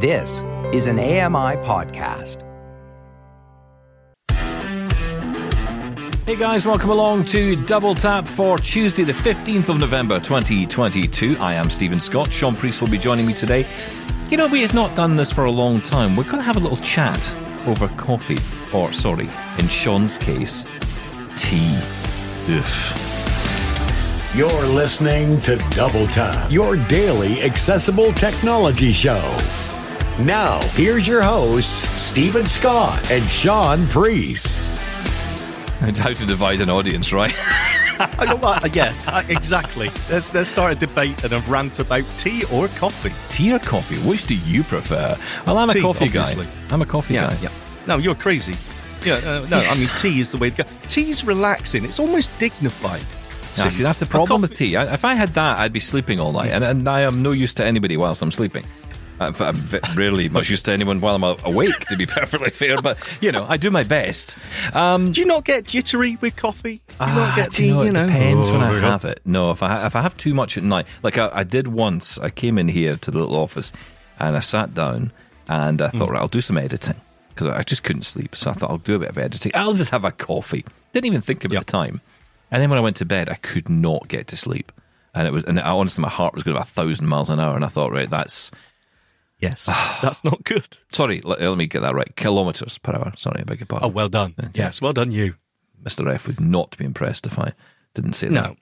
This is an AMI podcast. Hey guys, welcome along to Double Tap for Tuesday, the 15th of November 2022. I am Stephen Scott. Sean Priest will be joining me today. You know, we have not done this for a long time. We're going to have a little chat over coffee, or sorry, in Sean's case, tea. Oof. You're listening to Double Tap, your daily accessible technology show. Now, here's your hosts, Stephen Scott and Sean Priest. And how to divide an audience, right? I know what, uh, yeah, uh, exactly. Let's let's start a debate and a rant about tea or coffee. tea or coffee? Which do you prefer? Well, I'm Tea, a coffee obviously. guy. I'm a coffee Yeah, guy. yeah. No, you're crazy. Yeah, uh, no, Yes. I mean tea is the way to go. Tea's relaxing. It's almost dignified. See, that's the A problem with tea. I, if I had that, I'd be sleeping all night, and, and I am no use to anybody whilst I'm sleeping. Uh, I'm rarely much use to anyone while I'm awake, to be perfectly fair. But you know, I do my best. Um, Do you not get jittery with coffee? Do you ah, not get do you know, it you know? depends when Oh, I have it. No, if I if I have too much at night, like I, I did once, I came in here to the little office, and I sat down, and I Hmm. thought, right, I'll do some editing because I just couldn't sleep. So I thought I'll do a bit of editing. I'll just have a coffee. Didn't even think about the time. And then when I went to bed, I could not get to sleep. And it was, and I, honestly, my heart was going about a thousand miles an hour. And I thought, right, that's Yes, that's not good. sorry. Let, let me get that right. Kilometers per hour. Sorry, I beg your Oh, pardon. well done. Yes, well done, you. Mr. F would not be impressed if I didn't say that. No.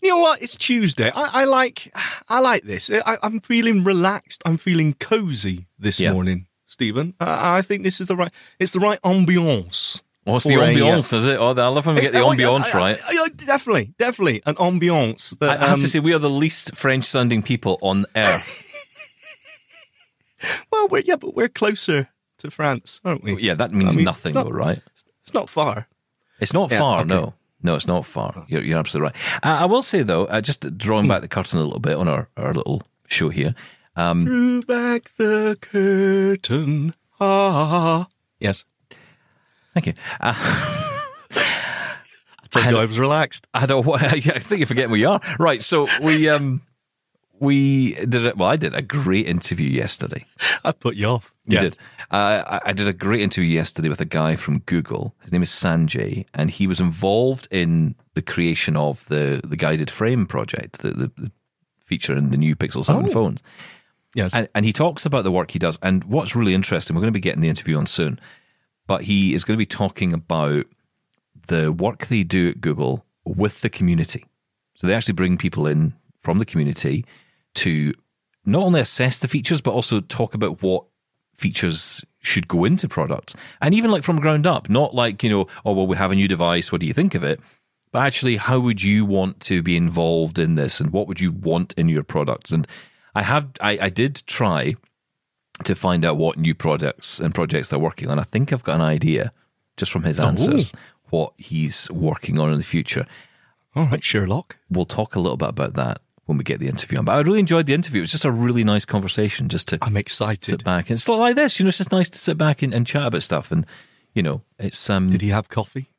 You know what? It's Tuesday. I, I like I like this. I, I'm feeling relaxed. I'm feeling cozy this Yeah. morning, Stephen. I, I think this is the right. It's the right ambiance. Oh, it's the a, uh, ambiance, is it? Oh, I love when we get the Oh, ambiance right. Definitely, definitely an ambiance. That, I have um, to say, we are the least French sounding people on earth. well, we're yeah, but we're closer to France, aren't we? yeah, that means I mean, nothing, not- though, right? It's not far. It's not Yeah, far, okay. no. No, it's not far. You're, you're absolutely right. Uh, I will say, though, uh, just drawing back the curtain a little bit on our, our little show here. Um, Drew back the curtain. Ah, yes. thank you. Uh, I told I you had- I was relaxed. I don't. yeah, I think you're forgetting where you are. Right. So we um we did it. Well, I did a great interview yesterday. I put you off. You did. Uh, I, I did a great interview yesterday with a guy from Google. His name is Sanjay, and he was involved in the creation of the the guided frame project, the the, the feature in the new Pixel Seven Oh. phones. Yes. And, and he talks about the work he does. And what's really interesting, we're going to be getting the interview on soon, but he is going to be talking about the work they do at Google with the community. So they actually bring people in from the community to not only assess the features, but also talk about what features should go into products. And even like from ground up, not like, you know, oh, well, we have a new device. What do you think of it? But actually, how would you want to be involved in this and what would you want in your products? And I have, I, I did try to find out what new products and projects they're working on. I think I've got an idea just from his oh. answers what he's working on in the future. All right, Sherlock. We'll talk a little bit about that when we get the interview on. But I really enjoyed the interview. It was just a really nice conversation just to I'm excited. sit back and it's not like this. You know, it's just nice to sit back and, and chat about stuff. And you know, it's um. Did he have coffee?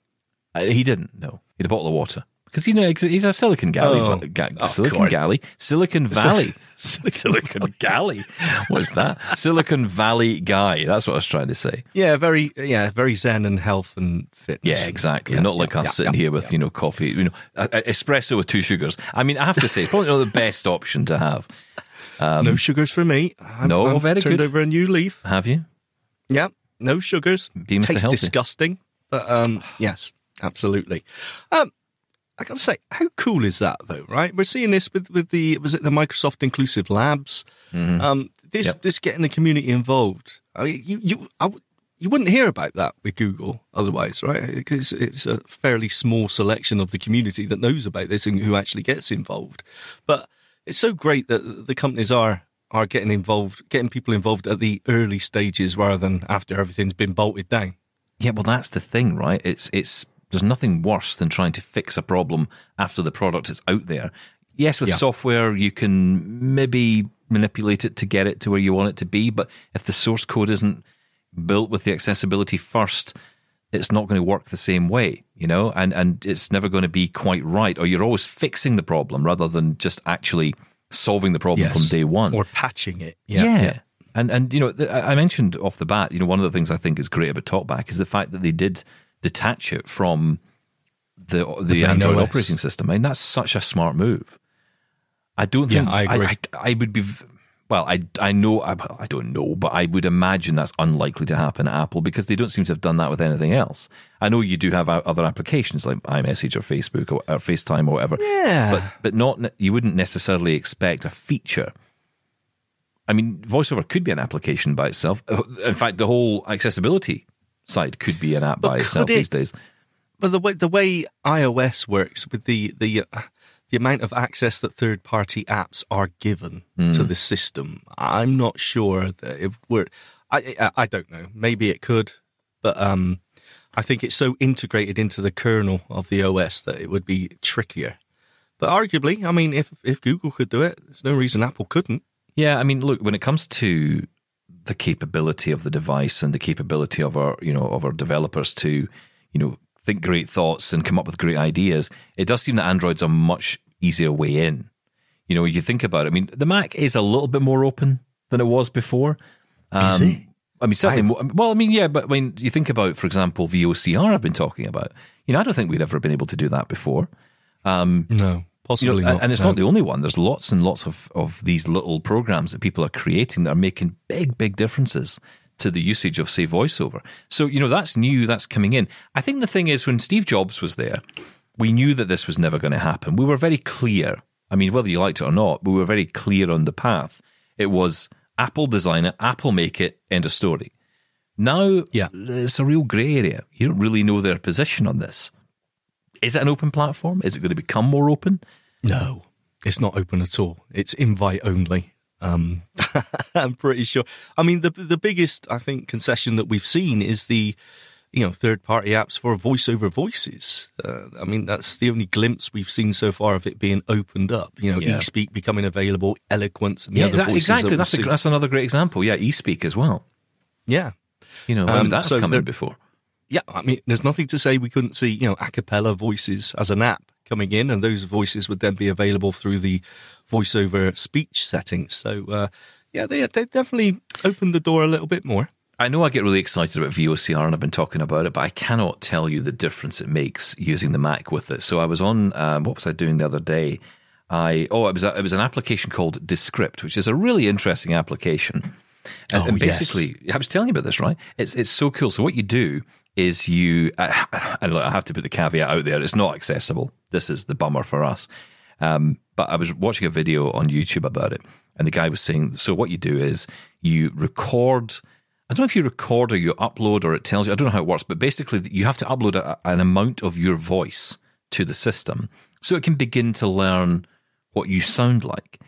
uh, he didn't. No, he had a bottle of water because you know he's a Silicon Valley, Oh. ga- Oh, Silicon. Valley, Silicon Valley, Silicon Valley. What's that? Silicon Valley guy. That's what I was trying to say. Yeah, very yeah, very zen and health and fitness. Yeah, exactly. Yeah, Not like yeah, us sitting here with you know coffee, you know, a- a- espresso with two sugars. I mean, I have to say, probably not the best option to have. no sugars for me. I've, um, no, I've very turned good. over a new leaf. Have you? Yeah, no sugars. Be Tastes disgusting, but um, yes, absolutely. Um, I got to say, how cool is that though? Right, we're seeing this with with the was it the Microsoft Inclusive Labs? Um, this Yep. this getting the community involved. I mean, you you I you wouldn't hear about that with Google otherwise, right? Because it's a fairly small selection of the community that knows about this and who actually gets involved. But it's so great that the companies are are getting involved, getting people involved at the early stages rather than after everything's been bolted down. Yeah, well, that's the thing, right? It's it's there's nothing worse than trying to fix a problem after the product is out there. Yes, with Yeah. software, you can maybe manipulate it to get it to where you want it to be, but if the source code isn't built with the accessibility first, it's not going to work the same way, you know, and and it's never going to be quite right. Or you're always fixing the problem rather than just actually solving the problem from day one. or patching it. yeah. And and you know, I mentioned off the bat, you know, one of the things I think is great about TalkBack is the fact that they did detach it from the the, The Android OS. operating system. I mean, that's such a smart move. I don't Yeah, think I agree. I, I, would be. Well, I I know I, I don't know, but I would imagine that's unlikely to happen at Apple because they don't seem to have done that with anything else. I know you do have other applications like iMessage or Facebook or, or FaceTime or whatever. Yeah. but but not you wouldn't necessarily expect a feature. I mean, VoiceOver could be an application by itself. In fact, the whole accessibility side could be an app But by itself it- these days. But the way the way iOS works with the the uh, the amount of access that third party apps are given to the system, I'm not sure that it would. I, I I don't know. Maybe it could, but um, I think it's so integrated into the kernel of the OS that it would be trickier. But arguably, I mean, if if Google could do it, there's no reason Apple couldn't. Yeah, I mean, look, when it comes to the capability of the device and the capability of our, you know, of our developers to, you know, think great thoughts and come up with great ideas, it does seem that Android's a much easier way in. You know, you think about it. I mean, the Mac is a little bit more open than it was before. Is Um. I mean, certainly. well, I mean, yeah, but I mean, you think about, for example, VOCR. I've been talking about. You know, I don't think we'd ever been able to do that before. No, You possibly know, not. and it's no. not the only one. There's lots and lots of, of these little programs that people are creating that are making big, big differences to the usage of, say, voiceover. So, you know, that's new, that's coming in. I think the thing is, when Steve Jobs was there, we knew that this was never going to happen. We were very clear. I mean, whether you liked it or not, we were very clear on the path. It was Apple design it, Apple make it, end of story. Now, Yeah. it's a real grey area. You don't really know their position on this. Is it an open platform? Is it going to become more open? No, it's not open at all. It's invite only. Um, I'm pretty sure. I mean, the the biggest I think concession that we've seen is the you know third party apps for voice over voices. Uh, I mean, that's the only glimpse we've seen so far of it being opened up. You know, Yeah. eSpeak becoming available, Eloquence, and the Yeah, other that, voices. exactly. that That's a, that's another great example. Yeah, eSpeak as well. yeah. You know, Um, would that have so come in before? Yeah, I mean, there's nothing to say we couldn't see, you know, Acapela voices as an app coming in, and those voices would then be available through the voiceover speech settings. So, uh, yeah, they they definitely opened the door a little bit more. I know I get really excited about VOCR and I've been talking about it, but I cannot tell you the difference it makes using the Mac with it. So I was on, um, what was I doing the other day? I oh, it was a, it was an application called Descript, which is a really interesting application. And, Oh, and yes. basically, I was telling you about this, right? It's it's so cool. So what you do is you, uh, look, I have to put the caveat out there: it's not accessible. This is the bummer for us. Um, but I was watching a video on YouTube about it, and the guy was saying, so what you do is you record. I don't know if you record or you upload or it tells you. I don't know how it works, but basically you have to upload a, an amount of your voice to the system so it can begin to learn what you sound like.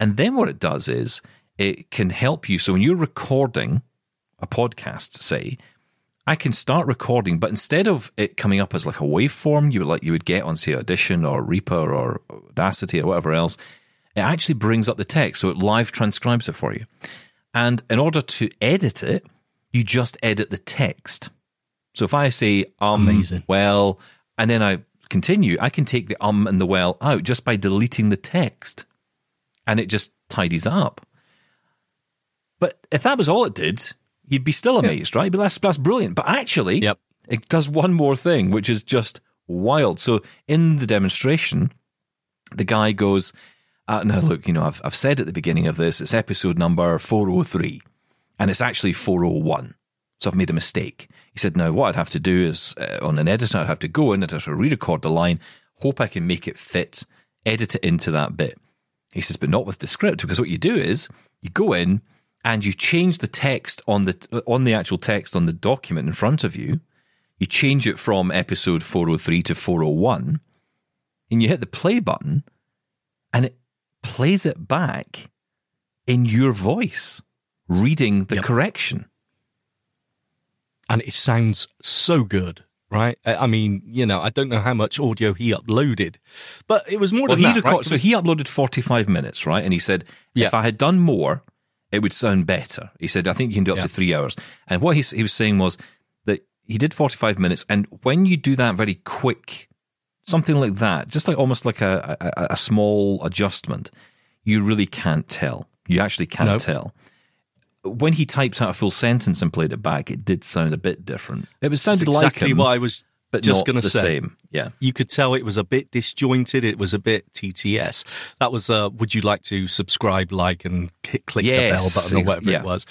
And then what it does is it can help you. So when you're recording a podcast, say, I can start recording, but instead of it coming up as like a waveform, you would like you would get on say Audition or Reaper or Audacity or whatever else, it actually brings up the text, so it live transcribes it for you. And in order to edit it, you just edit the text. So if I say um, Amazing. well, and then I continue, I can take the um and the well out just by deleting the text, and it just tidies up. But if that was all it did, you'd be still amazed, right? But that's that's brilliant. But actually, Yep. it does one more thing, which is just wild. So in the demonstration, the guy goes, uh, "Now look, you know, I've I've said at the beginning of this, it's episode number four hundred three, and it's actually four hundred one. So I've made a mistake." He said, "Now what I'd have to do is uh, on an editor, I'd have to go in, I'd have to re-record the line, hope I can make it fit, edit it into that bit." He says, but not with Descript, because what you do is you go in and you change the text on the on the actual text on the document in front of you. You change it from episode 403 to 401, and you hit the play button, and it plays it back in your voice, reading the Yep. correction. and it sounds so good, right? I mean, you know, I don't know how much audio he uploaded, but it was more Well, than he that. record, right? so he uploaded 45 minutes, right? And he said, Yeah. if I had done more, it would sound better. He said, I think you can do up Yeah. to three hours. And what he, he was saying was that he did 45 minutes. And when you do that very quick, something like that, just like almost like a, a, a small adjustment, you really can't tell. You actually can't No. tell. when he typed out a full sentence and played it back, it did sound a bit different. It was sounded like exactly him, what I was but just not going to say. same. Yeah. You could tell it was a bit disjointed. It was a bit TTS. That was, uh, would you like to subscribe, like, and click, click the bell button or whatever yeah. it was?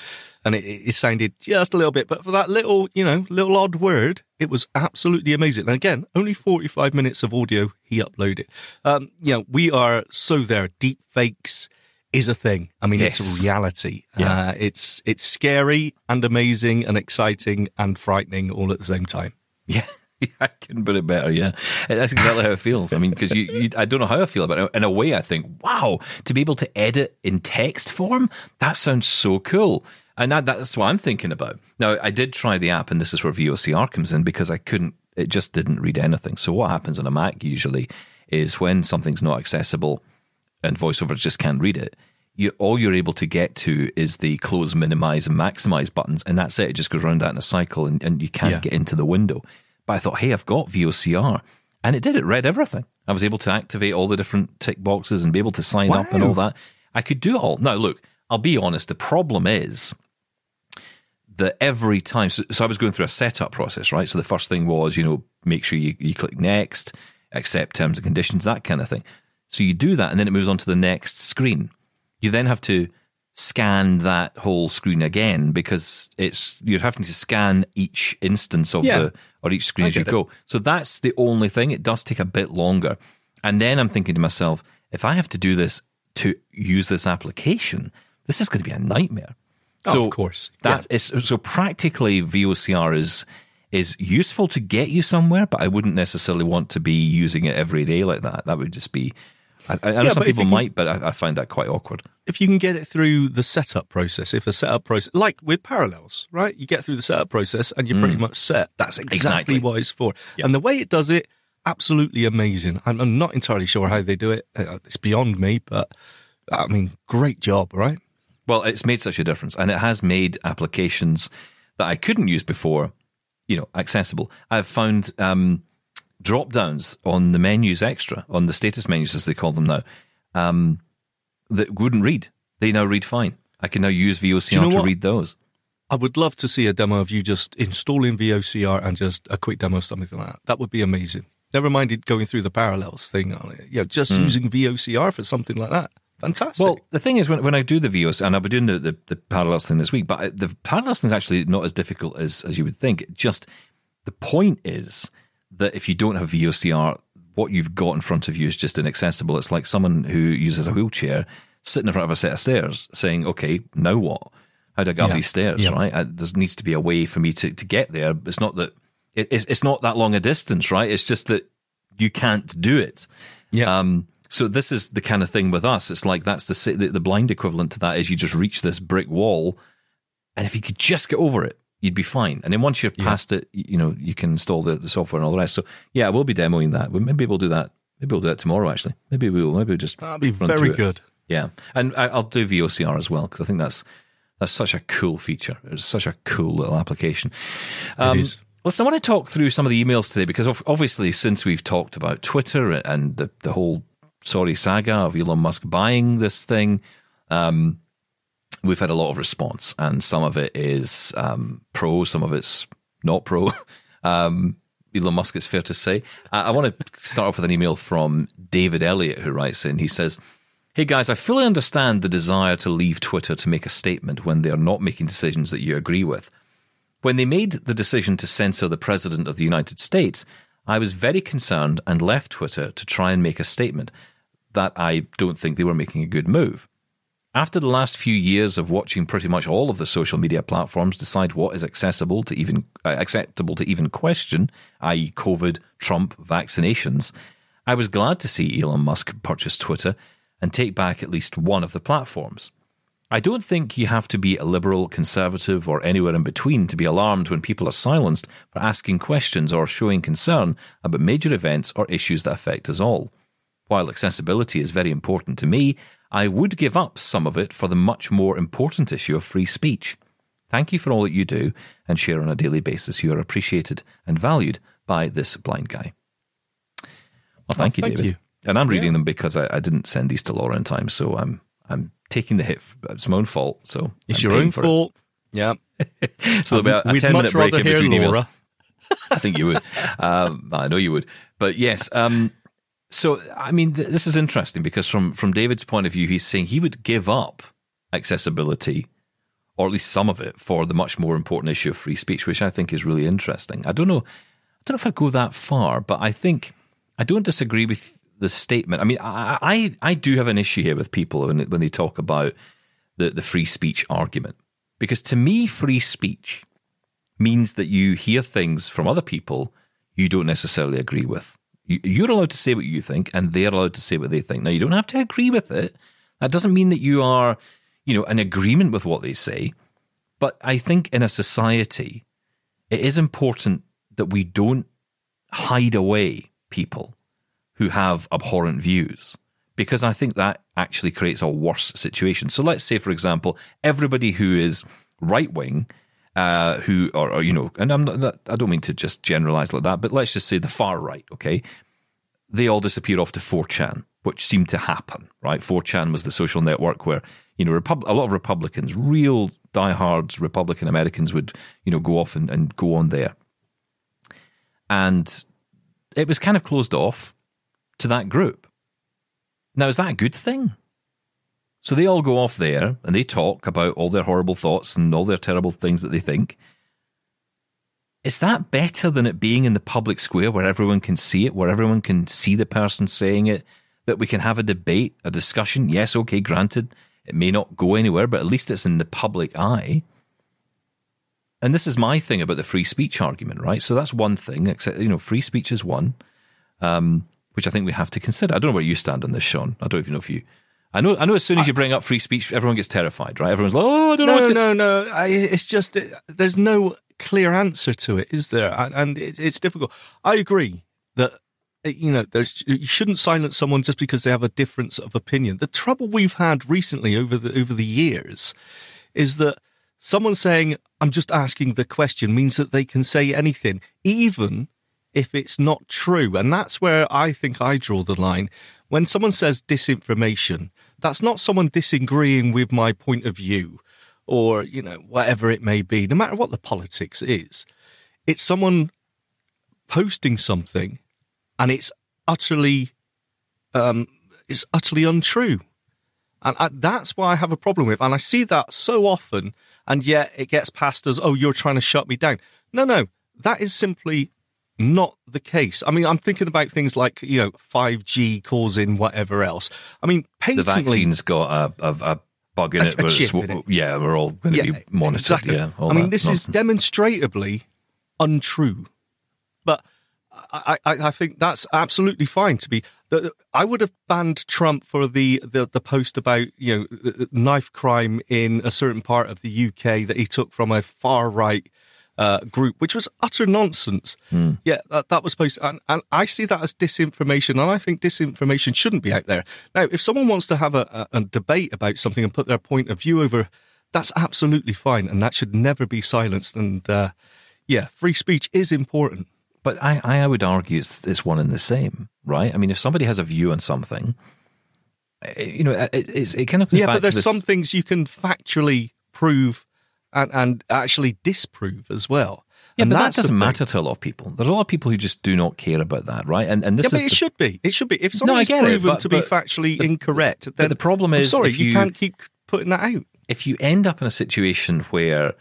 And it, it sounded just a little bit, but for that little, you know, little odd word, it was absolutely amazing. And again, only 45 minutes of audio he uploaded. Um, you know, we are so there. Deep fakes is a thing. I mean, it's a reality. Yeah. Uh, it's, it's scary and amazing and exciting and frightening all at the same time. Yeah. I couldn't put it better. Yeah, that's exactly how it feels. I mean, because you, you, I don't know how I feel about it. In a way, I think, wow, to be able to edit in text form, that sounds so cool. And that, that's what I'm thinking about. Now, I did try the app, and this is where VOCR comes in because I couldn't, it just didn't read anything. So, what happens on a Mac usually is when something's not accessible and VoiceOver just can't read it, you, all you're able to get to is the close, minimize, and maximize buttons, and that's it. It just goes around that in a cycle, and, and you can't Yeah. get into the window. But I thought, hey, I've got VOCR, and it did. It read everything. I was able to activate all the different tick boxes and be able to sign up and all that. I could do it all. Now, look, I'll be honest. The problem is that every time, so, so I was going through a setup process, right? So the first thing was, you know, make sure you, you click next, accept terms and conditions, that kind of thing. So you do that, and then it moves on to the next screen. You then have to scan that whole screen again because it's you're having to scan each instance of Yeah. the or each screen I as you it. go. So that's the only thing. It does take a bit longer. And then I'm thinking to myself, if I have to do this to use this application, this is going to be a nightmare. Oh, so of course. that is so practically VOCR is is useful to get you somewhere, but I wouldn't necessarily want to be using it every day like that. That would just be. I, I know Yeah, some people can- might, but I, I find that quite awkward. if you can get it through the setup process, if a setup process, like with Parallels, right? You get through the setup process and you're pretty much set. That's exactly, Exactly. what it's for. And the way it does it, absolutely amazing. I'm, I'm not entirely sure how they do it. Uh, It's beyond me, but I mean, great job, right? Well, it's made such a difference, and it has made applications that I couldn't use before, you know, accessible. I've found um, drop downs on the menus extra on the status menus as they call them now um, that wouldn't read. They now read fine. I can now use VOCR you know to what? read those. I would love to see a demo of you just installing VOCR and just a quick demo of something like that. That would be amazing. Never mind going through the Parallels thing on it. You know, just using VOCR for something like that. Fantastic. Well, the thing is, when, when I do the VOS, and I'll be doing the, the, the parallels thing this week, but I- the parallels thing is actually not as difficult as, as you would think. It Just the point is that if you don't have VOCR, what you've got in front of you is just inaccessible. It's like someone who uses a wheelchair sitting in front of a set of stairs saying, okay, now what? How do I get up these stairs, Yeah. right? Uh, there needs to be a way for me to, to get there. It's not that it, it's, it's not that long a distance, right? It's just that you can't do it. yeah. Um, so this is the kind of thing with us. It's like that's the, the the blind equivalent to that is you just reach this brick wall, and if you could just get over it, you'd be fine. And then once you're past it, you, know you can install the, the software and all the rest. So yeah, we'll be demoing that. Maybe we'll do that. Maybe we'll do that tomorrow. Actually, maybe we'll maybe we'll just That'd be very through it. good. Yeah, and I, I'll do VOCR as well because I think that's that's such a cool feature. It's such a cool little application. Um, is. Listen, I want to talk through some of the emails today because obviously, since we've talked about Twitter and the, the whole sorry saga of Elon Musk buying this thing, um, we've had a lot of response, and some of it is um, pro, some of it's not pro. Um, Elon Musk, it's fair to say. I want to start off with an email from David Elliott, who writes in. He says, Hey guys, I fully understand the desire to leave Twitter to make a statement when they are not making decisions that you agree with. When they made the decision to censor the President of the United States, I was very concerned and left Twitter to try and make a statement that I don't think they were making a good move. After the last few years of watching pretty much all of the social media platforms decide what is accessible to even uh, acceptable to even question, i.e., COVID, Trump, vaccinations, I was glad to see Elon Musk purchase Twitter and take back at least one of the platforms. I don't think you have to be a liberal, conservative, or anywhere in between to be alarmed when people are silenced for asking questions or showing concern about major events or issues that affect us all. While accessibility is very important to me, I would give up some of it for the much more important issue of free speech. Thank you for all that you do and share on a daily basis. You are appreciated and valued by this blind guy. Well, thank you, thank David. you. And I'm reading them because I, I didn't send these to Laura in time, so I'm I'm taking the hit. It's my own fault. So It's I'm your own fault. Yeah. It. So there'll be a, a ten minute break in between emails. I think you would. Um, I know you would. But yes. Um, so I mean, th- this is interesting because from from David's point of view, he's saying he would give up accessibility, or at least some of it, for the much more important issue of free speech, which I think is really interesting. I don't know. I don't know if I'd go that far, but I think I don't disagree with the statement. I mean, I I, I do have an issue here with people when when they talk about the the free speech argument, because to me, free speech means that you hear things from other people you don't necessarily agree with. You- You're allowed to say what you think, and they're allowed to say what they think. Now, you don't have to agree with it. That doesn't mean that you are, you know, in agreement with what they say. But I think in a society, it is important that we don't hide away people who have abhorrent views because I think that actually creates a worse situation. So let's say, for example, everybody who is right wing, uh, who or, or you know, and I'm not, I don't mean to just generalize like that, but let's just say the far right, okay, they all disappear off to 4chan, which seemed to happen, right? 4chan was the social network where you know Repub- a lot of Republicans, real diehard Republican Americans, would you know go off and, and go on there, and it was kind of closed off to that group. Now, is that a good thing? So they all go off there and they talk about all their horrible thoughts and all their terrible things that they think. Is that better than it being in the public square where everyone can see it, where everyone can see the person saying it, that we can have a debate, a discussion? Yes, okay, granted, it may not go anywhere, but at least it's in the public eye. And this is my thing about the free speech argument, right? So that's one thing, except, you know, free speech is one, um, which I think we have to consider. I don't know where you stand on this, Sean. I don't even know if you. I know. I know. As soon as you bring up free speech, everyone gets terrified, right? Everyone's like, "Oh, I don't know." No, to-" no, no. I, it's just it, there's no clear answer to it, is there? And, and it, it's difficult. I agree that uh, you know there's you shouldn't silence someone just because they have a difference of opinion. The trouble we've had recently over the over the years is that someone saying I'm just asking the question means that they can say anything, even if it's not true. And that's where I think I draw the line. When someone says disinformation, that's not someone disagreeing with my point of view or, you know, whatever it may be, no matter what the politics is. It's someone posting something and it's utterly, um, it's utterly untrue. And I, that's why I have a problem with. And I see that so often, and yet it gets passed as, oh, you're trying to shut me down. No, no, that is simply not the case. I mean, I'm thinking about things like, you know, 5G causing whatever else. I mean, the vaccine's got a, a, a bug in it a it's, in it. yeah, we're all going to be monitored. Exactly. Yeah, I mean, this nonsense. is demonstrably untrue. But I, I, I think that's absolutely fine to be. I would have banned Trump for the, the, the post about you know knife crime in a certain part of the UK that he took from a far right uh, group, which was utter nonsense. Hmm. Yeah, that, that was supposed, to, and, and I see that as disinformation, and I think disinformation shouldn't be out there. Now, if someone wants to have a, a, a debate about something and put their point of view over, that's absolutely fine, and that should never be silenced. And uh, yeah, free speech is important. But I, I would argue it's, it's one and the same, right? I mean, if somebody has a view on something, eh, you know, it, it's, it kind of Yeah, but there's some things you can factually prove and, and actually disprove as well. Yeah, And but that doesn't matter to a lot of people. There's a lot of people who just do not care about that, right? And and this Yeah, but is it the- should be. It should be. If No, something's it, proven but- to be but- factually incorrect, then but the problem I'm is sorry, if you, you- can't keep putting that out. if you end up in a situation where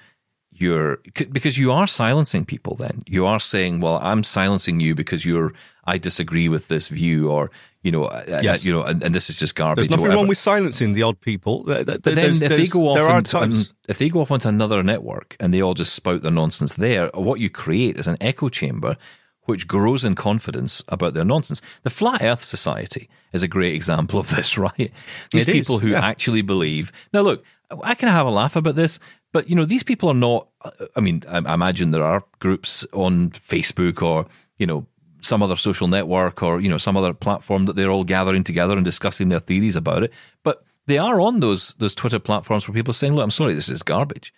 you're because you are silencing people then you are saying well i'm silencing you because you're i disagree with this view or you know uh, Yes. you know and, and this is just garbage There's nothing wrong with silencing the odd people. There- there- but then if they go off there are and, times. if they go off onto another network and they all just spout their nonsense there what you create is an echo chamber which grows in confidence about their nonsense the flat earth society is a great example of this right these It is, people who yeah. actually believe now look i can have a laugh about this but you know these people are not i mean i imagine there are groups on facebook or you know some other social network or you know some other platform that they're all gathering together and discussing their theories about it. But they are on those those twitter platforms where people are saying look i'm sorry this is garbage.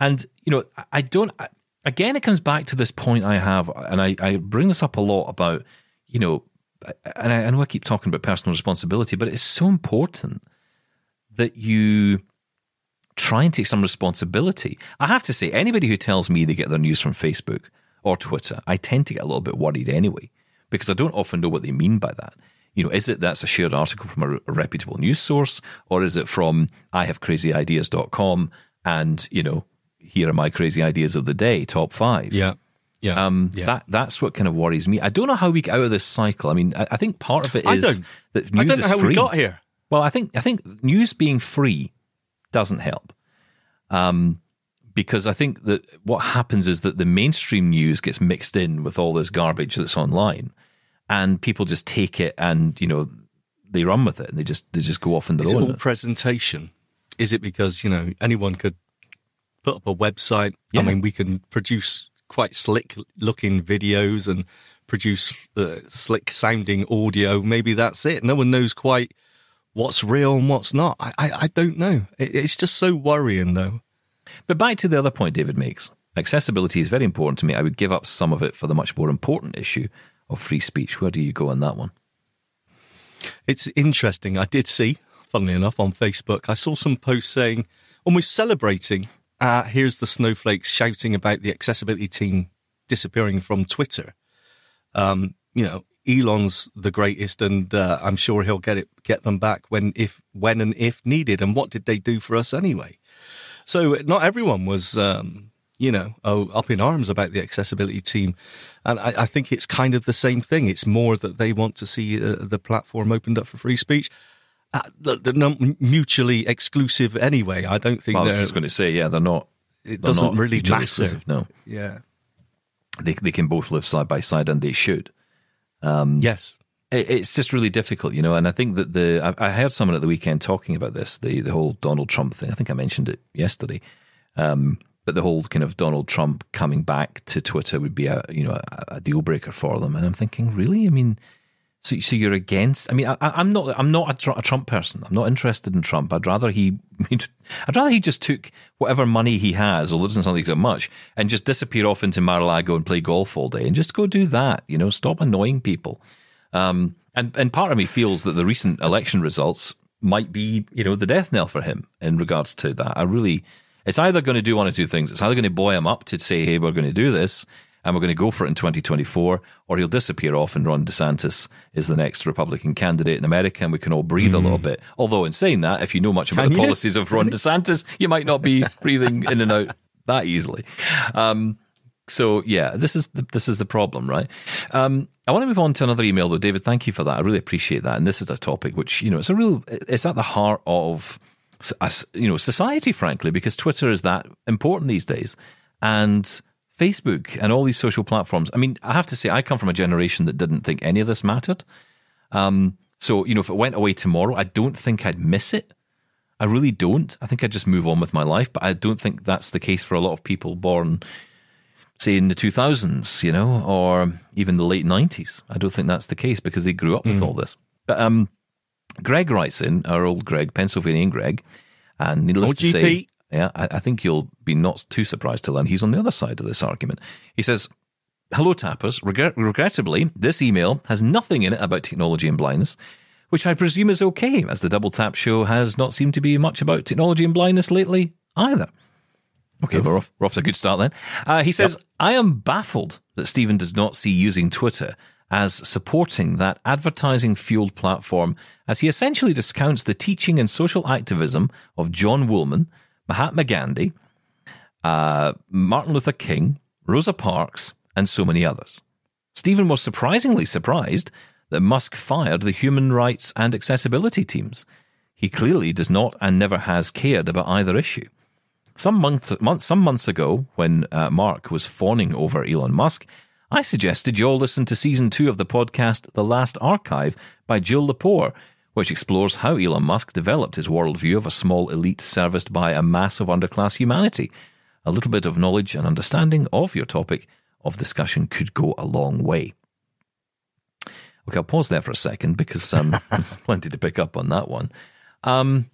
And you know I- i don't I- again it comes back to this point i have and i, I bring this up a lot about you know and I, I know i keep talking about personal responsibility but it's so important that you try and take some responsibility. I have to say, anybody who tells me they get their news from Facebook or Twitter, I tend to get a little bit worried anyway, because I don't often know what they mean by that. You know, is it that's a shared article from a, a reputable news source, or is it from IHaveCrazyIdeas.com and, you know, here are my crazy ideas of the day, top five. Yeah. Yeah. Um, yeah. That that's what kind of worries me. I don't know how we get out of this cycle. I mean, I, I think part of it is I that I news don't know is how free. we got here. Well, I think I think news being free doesn't help, um, because I think that what happens is that the mainstream news gets mixed in with all this garbage that's online, and people just take it and you know they run with it and they just they just go off on their Is it own. all presentation? Is it because you know anyone could put up a website? Yeah. I mean, we can produce quite slick looking videos and produce uh, slick sounding audio. Maybe that's it. No one knows quite what's real and what's not. I I, I don't know. It, it's just so worrying, though. But back to the other point David makes. Accessibility is very important to me. I would give up some of it for the much more important issue of free speech. Where do you go on that one? It's interesting. I did see, funnily enough, on Facebook, I saw some posts saying, almost celebrating, uh, here's the snowflakes shouting about the accessibility team disappearing from Twitter. Um, you know, Elon's the greatest, and uh, I'm sure he'll get it, get them back when, if, when, and if needed. And what did they do for us anyway? So not everyone was, um, you know, oh, up in arms about the accessibility team, and I, I think it's kind of the same thing. It's more that they want to see uh, the platform opened up for free speech. Uh, the, the not mutually exclusive anyway. I don't think Well, I was they're- just going to say, yeah, they're not. it they're doesn't not really matter. exclusive, No, Yeah. they they can both live side by side, and they should. Yes. It, it's just really difficult, you know. And I think that the I, I heard someone at the weekend talking about this, the the whole Donald Trump thing. I think I mentioned it yesterday. Um, but the whole kind of Donald Trump coming back to Twitter would be a you know a, a deal breaker for them. And I'm thinking, really? I mean, so so you're against? I mean, I, I'm not I'm not a, Tr- a Trump person. I'm not interested in Trump. I'd rather he I'd rather he just took whatever money he has, although it doesn't sound like so much, and just disappear off into Mar-a-Lago and play golf all day and just go do that. You know, stop annoying people. Um, and and part of me feels that the recent election results might be, you know, the death knell for him in regards to that. I really, it's either going to do one or two things. It's either going to buoy him up to say, hey, we're going to do this and we're going to go for it in 2024, or he'll disappear off and Ron DeSantis is the next Republican candidate in America and we can all breathe a little bit. Although, in saying that, if you know much about Can the you? policies of Ron DeSantis, you might not be breathing in and out that easily. Um, so yeah, this is the, this is the problem, right? Um, I want to move on to another email though, David. Thank you for that. I really appreciate that. And this is a topic which you know it's a real it's at the heart of you know society, frankly, because Twitter is that important these days, and Facebook and all these social platforms. I mean, I have to say, I come from a generation that didn't think any of this mattered. Um, so you know, if it went away tomorrow, I don't think I'd miss it. I really don't. I think I'd just move on with my life, but I don't think that's the case for a lot of people born say in the 2000s, you know, or even the late 90s. I don't think that's the case because they grew up with all this. But um, Greg writes in, our old Greg, Pennsylvanian Greg, and needless Old to say. Yeah, I, I think you'll be not too surprised to learn he's on the other side of this argument. He says, Hello, tappers. Regret- regrettably, this email has nothing in it about technology and blindness, which I presume is okay, as the Double Tap show has not seemed to be much about technology and blindness lately either. Okay, we're off, we're off to a good start then. Uh, he says, I am baffled that Stephen does not see using Twitter as supporting that advertising fueled platform, as he essentially discounts the teaching and social activism of John Woolman, Mahatma Gandhi, uh, Martin Luther King, Rosa Parks, and so many others. Stephen was surprisingly surprised that Musk fired the human rights and accessibility teams. He clearly does not and never has cared about either issue. Some months, some months ago, when uh, Mark was fawning over Elon Musk, I suggested you all listen to season two of the podcast The Last Archive by Jill Lepore, which explores how Elon Musk developed his worldview of a small elite serviced by a mass of underclass humanity. A little bit of knowledge and understanding of your topic of discussion could go a long way. Okay, I'll pause there for a second because um, there's plenty to pick up on that one. Um,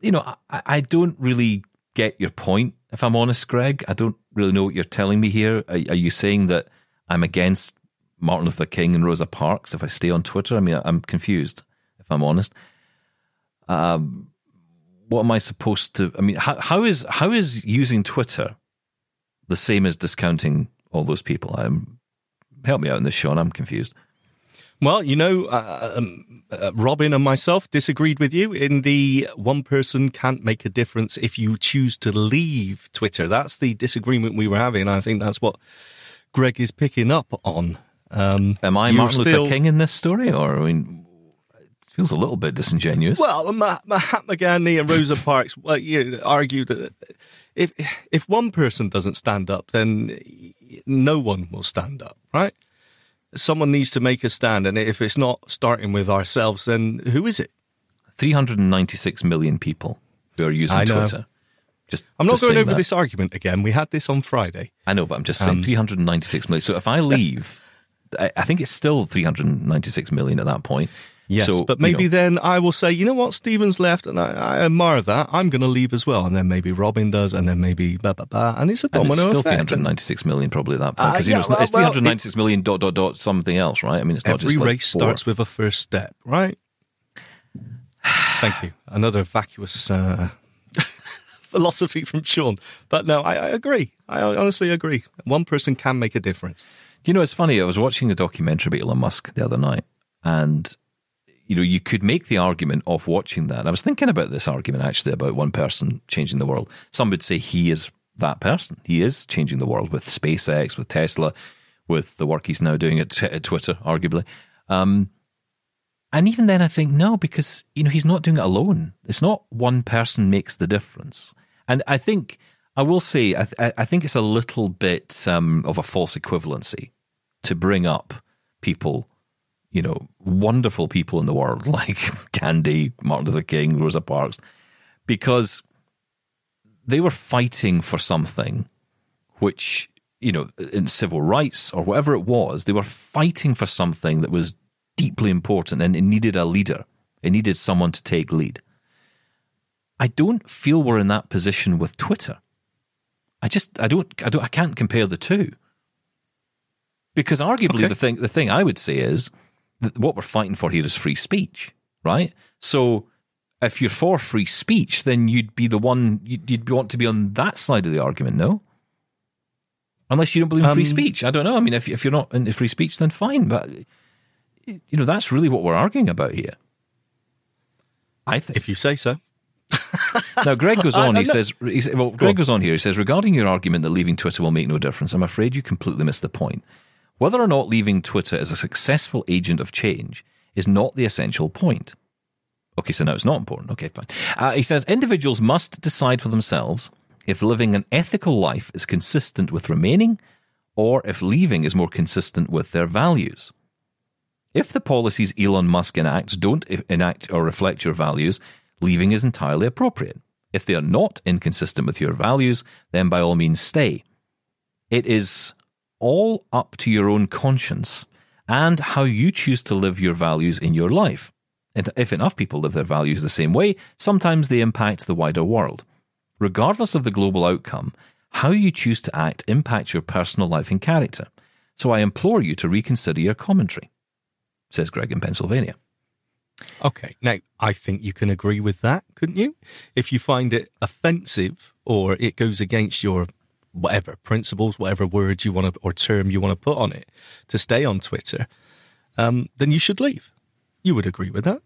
you know, I, I don't really get your point, if I'm honest, Greg. I don't really know what you're telling me here. Are, are you saying that I'm against Martin Luther King and Rosa Parks if I stay on Twitter? I mean, I'm confused, if I'm honest. Um, what am I supposed to? I mean, how, how is how is using Twitter the same as discounting all those people? Um, help me out in this, Sean. I'm confused. Well, you know, uh, um, uh, Robin and myself disagreed with you in the one person can't make a difference if you choose to leave Twitter. That's the disagreement we were having. I think that's what Greg is picking up on. Um, Am I Martin still- Luther King in this story, or I mean, it feels a little bit disingenuous. Well, Mahatma Gandhi and Rosa Parks well, you argued that if if one person doesn't stand up, then no one will stand up, right? Someone needs to make a stand, and if it's not starting with ourselves, then who is it? 396 million people who are using Twitter. Just, I'm not going over that. this argument again. We had this on Friday. I know, but I'm just saying Um, 396 million. So if I leave, I, I think it's still 396 million at that point. Yes, so, but you maybe know, then I will say, you know what, Stephen's left, and I, I admire that. I'm going to leave as well, and then maybe Robin does, and then maybe blah blah blah, and it's a domino it's still effect. 396 million probably at that point Uh, because yeah, you know, it's, it's well, well, 396 million dot dot dot something else, right? I mean, it's not Every just like race four. starts with a first step, right? Thank you. Another vacuous uh, philosophy from Sean, but no, I, I agree. I honestly agree. One person can make a difference. Do you know, it's funny. I was watching a documentary about Elon Musk the other night, and you know, you could make the argument of watching that. I was thinking about this argument actually about one person changing the world. Some would say he is that person. He is changing the world with SpaceX, with Tesla, with the work he's now doing at, t- at Twitter, arguably. Um, and even then, I think no, because you know he's not doing it alone. It's not one person makes the difference. And I think I will say I, th- I think it's a little bit um, of a false equivalency to bring up people, you know, wonderful people in the world like Gandhi, Martin Luther King, Rosa Parks, because they were fighting for something which, you know, in civil rights or whatever it was, they were fighting for something that was deeply important and it needed a leader. It needed someone to take lead. I don't feel we're in that position with Twitter. I just I don't I don't I can't compare the two. Because arguably Okay. the thing the thing I would say is that what we're fighting for here is free speech, right? So if you're for free speech, then you'd be the one you'd, you'd want to be on that side of the argument, no? Unless you don't believe in free Um, speech, I don't know. I mean, if if you're not into free speech, then fine. But you know, that's really what we're arguing about here. I think. If you say so. Now, Greg goes on. I He says, he says- "Well, Greg goes on here. He says, regarding your argument that leaving Twitter will make no difference, I'm afraid you completely missed the point. Whether or not leaving Twitter is a successful agent of change is not the essential point. Okay, so now it's not important. Okay, fine. Uh, he says individuals must decide for themselves if living an ethical life is consistent with remaining, or if leaving is more consistent with their values." If the policies Elon Musk enacts don't enact or reflect your values, leaving is entirely appropriate. If they are not inconsistent with your values, then by all means stay. It is all up to your own conscience and how you choose to live your values in your life. And if enough people live their values the same way, sometimes they impact the wider world. Regardless of the global outcome, how you choose to act impacts your personal life and character. So I implore you to reconsider your commentary says Greg in Pennsylvania. Okay. Now, I think you can agree with that, couldn't you? If you find it offensive or it goes against your whatever principles, whatever word you want to or term you want to put on it to stay on Twitter, um, then you should leave. You would agree with that?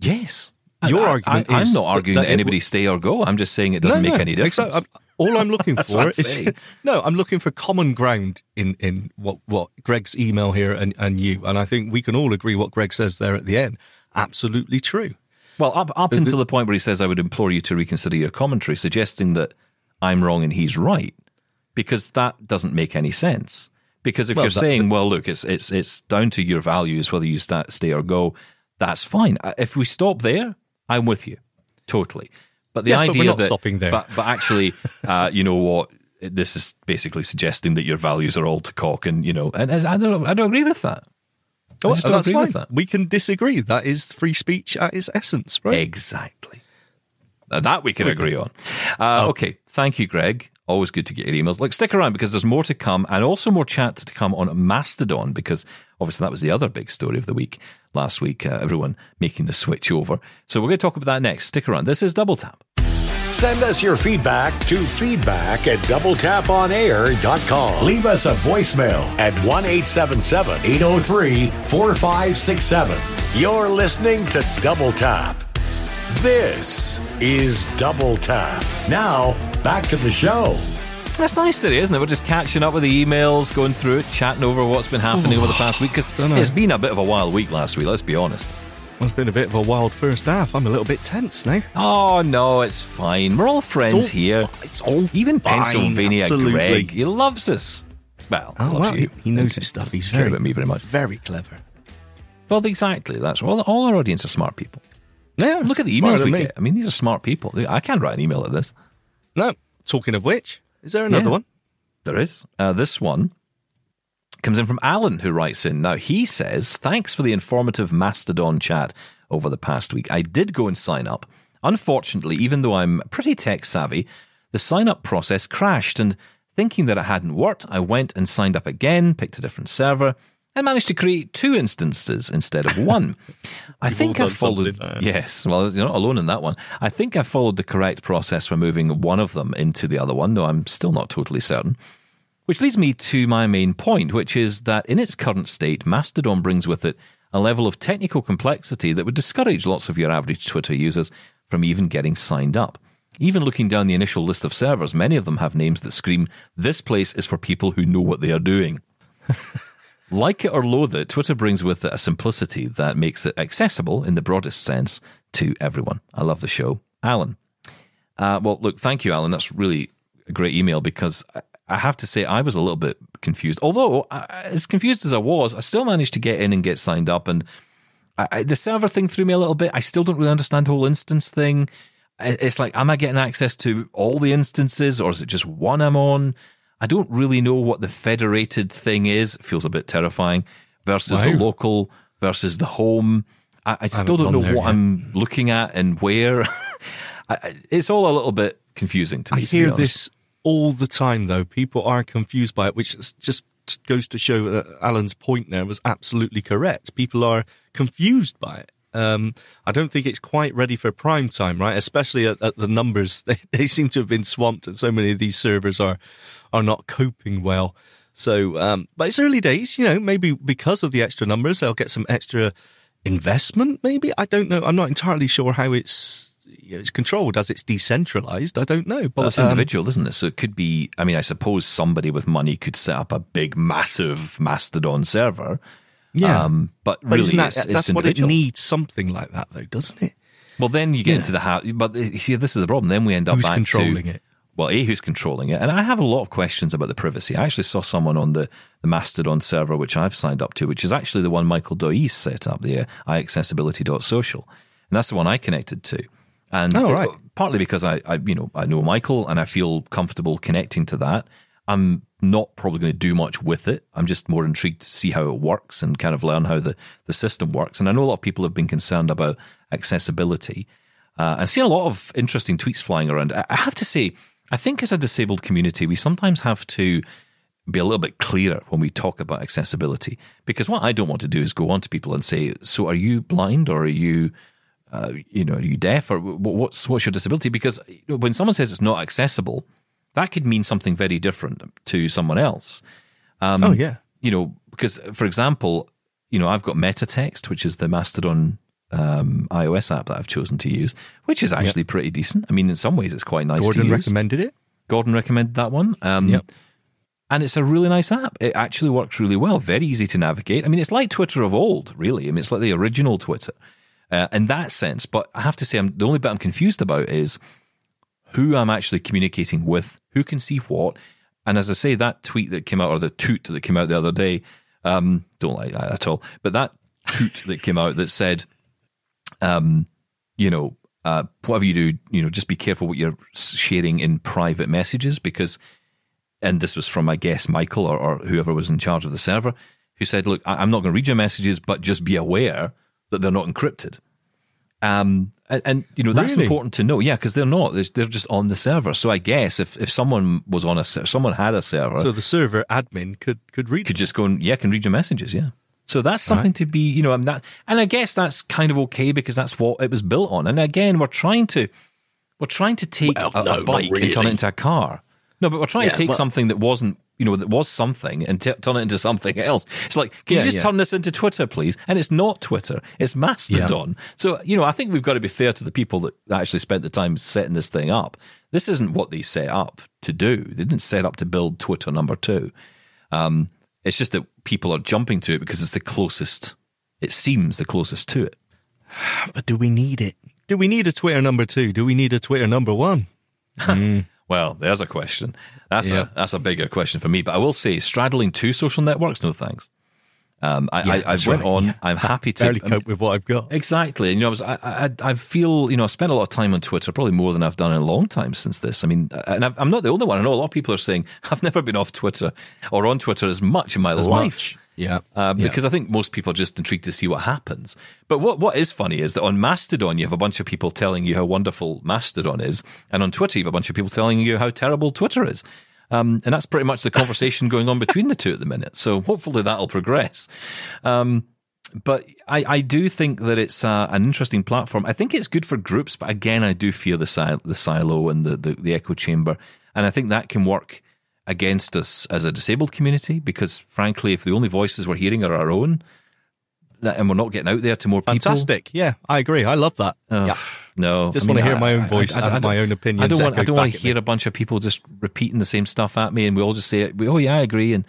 Yes. Your I, argument I, is I'm not arguing that that, anybody w- stay or go. I'm just saying it doesn't No, make no, any difference. exactly. I'm- all I'm looking for I'm is saying. no. I'm looking for common ground in in what what Greg's email here and and you, and I think we can all agree what Greg says there at the end. Absolutely true. Well, up, up until the point where he says, I would implore you to reconsider your commentary, suggesting that I'm wrong and he's right, because that doesn't make any sense. Because if Well, you're that- saying, well, look, it's, it's, it's down to your values whether you sta stay or go, that's fine. Uh, If we stop there, I'm with you. Totally. But the Yes, but idea we're not that. stopping there. But, but actually, uh, you know what? This is basically suggesting that your values are all to cock, and you know, and I don't, I don't agree with that. I Oh, just don't agree fine. with that. We can disagree. That is free speech at its essence, right? Exactly. That we can agree on. Uh, okay. Thank you, Greg. Always good to get your emails. Look, stick around because there's more to come and also more chat to come on Mastodon because Obviously, that was the other big story of the week last week. Uh, everyone making the switch over. So we're going to talk about that next. Stick around. This is Double Tap. Send us your feedback to feedback at doubletaponair.com. Leave us a voicemail at 1 877 803 4567. You're listening to Double Tap. This is Double Tap. Now, back to the show. That's nice today, isn't it? We're just catching up with the emails, going through it, chatting over what's been happening over the past week. Because it's been a bit of a wild week last week, let's be honest. Well, it's been a bit of a wild first half. I'm a little bit tense now. Oh, no, it's fine. We're all friends It's all- here. it's all Even fine, Pennsylvania absolutely. Greg, he loves us. Well, Oh, loves well, you. he, he knows his stuff. He's very about me very much. Very clever. Well, exactly. That's all. All our audience are smart people. Yeah, Look at the emails we me. get. I mean, these are smart people. I can't write an email like this. No, talking of which, is there another Yeah. one? There is. Uh, this one comes in from Alan, who writes in. Now, he says, Thanks for the informative Mastodon chat over the past week. I did go and sign up. Unfortunately, even though I'm pretty tech savvy, the sign up process crashed, and thinking that it hadn't worked, I went and signed up again, picked a different server, and managed to create two instances instead of one. I think I followed. Yes, well, you're not alone in that one. I think I followed the correct process for moving one of them into the other one, though I'm still not totally certain. Which leads me to my main point, which is that in its current state, Mastodon brings with it a level of technical complexity that would discourage lots of your average Twitter users from even getting signed up. Even looking down the initial list of servers, many of them have names that scream, This place is for people who know what they are doing. Like it or loathe it, Twitter brings with it a simplicity that makes it accessible in the broadest sense to everyone. I love the show. Alan. Uh, well, look, thank you, Alan. That's really a great email because I- I have to say I was a little bit confused. Although, I- I- as confused as I was, I still managed to get in and get signed up. And I, I, the server thing threw me a little bit. I still don't really understand the whole instance thing. It's like, am I getting access to all the instances or is it just one I'm on? I don't really know what the federated thing is. It feels a bit terrifying versus the local versus the home. I, I still don't know what yet. I'm looking at and where. I, I- it's all a little bit confusing to me. I hear this all the time, though. People are confused by it, which just goes to show that Alan's point there was absolutely correct. People are confused by it. Um, I don't think it's quite ready for prime time, right? Especially at, at the numbers. They, they seem to have been swamped, and so many of these servers are are not coping well. So, um, but it's early days, you know. Maybe because of the extra numbers, they'll get some extra investment. Maybe I don't know. I'm not entirely sure how it's it's controlled as it's decentralized. I don't know, but it's um, individual, isn't it? So it could be. I mean, I suppose somebody with money could set up a big, massive Mastodon server. Yeah. Um, but But really, isn't that, it's, it's that's what it needs, something like that, though, doesn't it? Well, then you get Yeah. into the how. But you see, this is the problem. Then we end up Who's back controlling to it? well, a who's controlling it, and I have a lot of questions about the privacy. I actually saw someone on the, the Mastodon server, which I've signed up to, which is actually the one Michael Doise set up, the uh, iAccessibility.social, and that's the one I connected to. And Oh, it- right. partly because I, I, you know, I know Michael and I feel comfortable connecting to that. I'm not probably going to do much with it. I'm just more intrigued to see how it works and kind of learn how the, the system works. And I know a lot of people have been concerned about accessibility. Uh, I've seen a lot of interesting tweets flying around. I I have to say, I think as a disabled community, we sometimes have to be a little bit clearer when we talk about accessibility. Because what I don't want to do is go on to people and say, "So, are you blind or are you, uh, you know, are you deaf or what's what's your disability?" Because when someone says it's not accessible, that could mean something very different to someone else oh, yeah. you know, because for example, you know, I've got MetaText, which is the Mastodon um, iOS app that I've chosen to use, which is actually pretty decent. I mean, in some ways, it's quite nice Gordon to use. recommended it. Gordon recommended that one. Um, Yep. And it's a really nice app. It actually works really well. Very easy to navigate. I mean, it's like Twitter of old, really. I mean, it's like the original Twitter uh, in that sense. But I have to say, I'm, the only bit I'm confused about is who I'm actually communicating with, who can see what. And as I say, that tweet that came out, or the toot that came out the other day, um, don't like that at all. But that toot that came out that said, um, you know, uh, whatever you do, you know, just be careful what you're sharing in private messages because, and this was from, I guess, Michael or, or whoever was in charge of the server, who said, look, I- I'm not going to read your messages, but just be aware that they're not encrypted. Um, and, and you know that's Really? important to know, yeah, because they're not; they're, they're just on the server. So I guess if, if someone was on a ser- someone had a server, So the server admin could could read. could them. just go and yeah, can read your messages, yeah. So that's something to be, you know, I'm not, and I guess that's kind of okay because that's what it was built on. And again, we're trying to, we're trying to take Well, a, no, a not bike and turn it into a car. No, but we're trying Yeah, to take well- something that wasn't, you know, that was something and t- turn it into something else. It's like, can Yeah, you just yeah. turn this into Twitter, please? And it's not Twitter; it's Mastodon. So, you know, I think we've got to be fair to the people that actually spent the time setting this thing up. This isn't what they set up to do. They didn't set up to build Twitter number two. Um, it's just that people are jumping to it because it's the closest. It seems the closest to it. But do we need it? Do we need a Twitter number two? Do we need a Twitter number one? Well, there's a question. That's Yeah. a that's a bigger question for me. But I will say, straddling two social networks, no thanks. Um, I, yeah, I, I went right. on. Yeah. I'm happy to. Barely I mean, cope with what I've got. Exactly, and you know, I, was, I, I, I feel, you know, I spent a lot of time on Twitter, probably more than I've done in a long time since this. I mean, and I've, I'm not the only one. I know a lot of people are saying I've never been off Twitter or on Twitter as much in my life. much. Yeah. Uh, Yeah. because I think most people are just intrigued to see what happens. But what what is funny is that on Mastodon you have a bunch of people telling you how wonderful Mastodon is, and on Twitter you have a bunch of people telling you how terrible Twitter is. Um, and that's pretty much the conversation going on between the two at the minute. So hopefully that'll progress. Um, but I, I do think that it's uh, an interesting platform. I think it's good for groups, but again, I do fear the sil- the silo and the, the, the echo chamber, and I think that can work against us as a disabled community because, frankly, if the only voices we're hearing are our own, and we're not getting out there to more people, Fantastic. Yeah, I agree. I love that. Yeah. No, Just I mean, wanna hear I- my own voice I- I- and my own opinion. I don't want. I don't want to at me. hear a bunch of people just repeating the same stuff at me, and we all just say, "Oh yeah, I agree," and